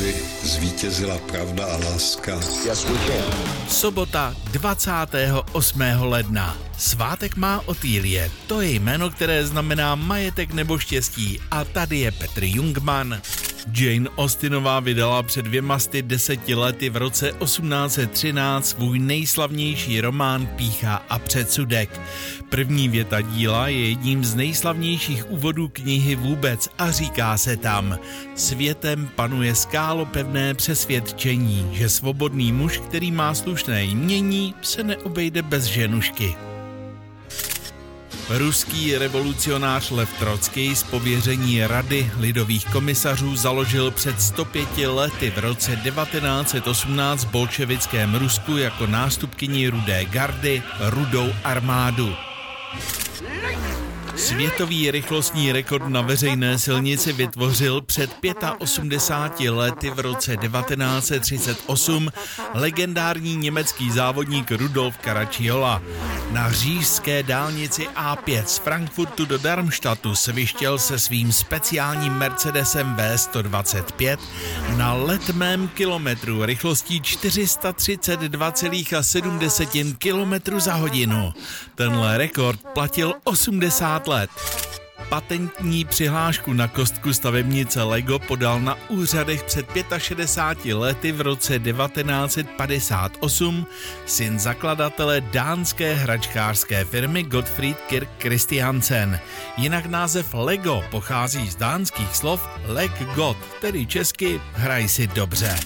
aby zvítězila pravda a láska. Sobota 28. ledna. Svátek má Otýlie. To je jméno, které znamená majetek nebo štěstí. A tady je Petr Jungman. Jane Austenová vydala před dvěma sty deseti lety v roce 1813 svůj nejslavnější román Pícha a předsudek. První věta díla je jedním z nejslavnějších úvodů knihy vůbec a říká se tam Světem panuje skálopevné přesvědčení, že svobodný muž, který má slušné jmění, se neobejde bez ženušky. Ruský revolucionář Lev Trocký z pověření Rady lidových komisařů založil před 105 lety v roce 1918 v bolševickém Rusku jako nástupkyni Rudé gardy Rudou armádu. Světový rychlostní rekord na veřejné silnici vytvořil před 85 lety v roce 1938 legendární německý závodník Rudolf Caracciola. Na řížské dálnici A5 z Frankfurtu do Darmstadtu se vyštěl se svým speciálním Mercedesem V125 na letmém kilometru rychlostí 432,7 km za hodinu. Tenhle rekord platil 80 let. Patentní přihlášku na kostku stavebnice Lego podal na úřadech před 65 lety v roce 1958 syn zakladatele dánské hračkářské firmy Gottfried Kirk Christiansen. Jinak název Lego pochází z dánských slov Leg God, tedy česky hraj si dobře.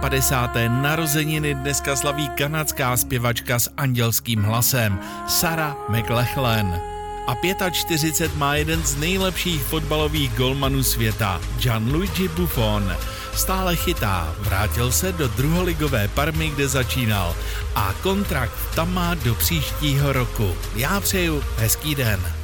55. narozeniny dneska slaví kanadská zpěvačka s andělským hlasem Sarah McLachlan. A 45 má jeden z nejlepších fotbalových golmanů světa, Gianluigi Buffon. Stále chytá, vrátil se do druholigové Parmy, kde začínal a kontrakt tam má do příštího roku. Já přeju hezký den.